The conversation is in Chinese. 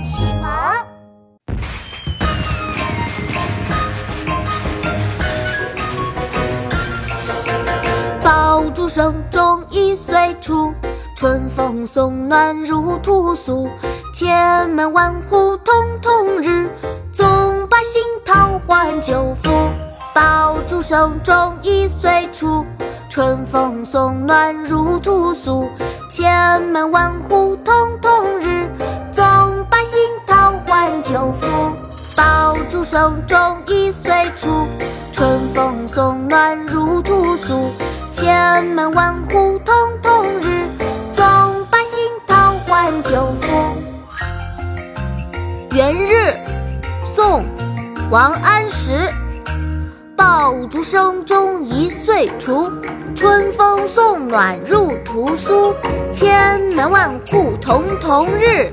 启蒙。爆竹声中一岁除，春风送暖入屠苏。千门万户曈曈日，总把新桃换旧符。爆竹声中一岁除，春风送暖入屠苏。千门万户曈曈。换旧符。爆竹声中一岁除，春风送暖入屠苏。千门万户曈曈日，总把新桃换旧符。元日，宋·王安石。爆竹声中一岁除，春风送暖入屠苏。千门万户曈曈日，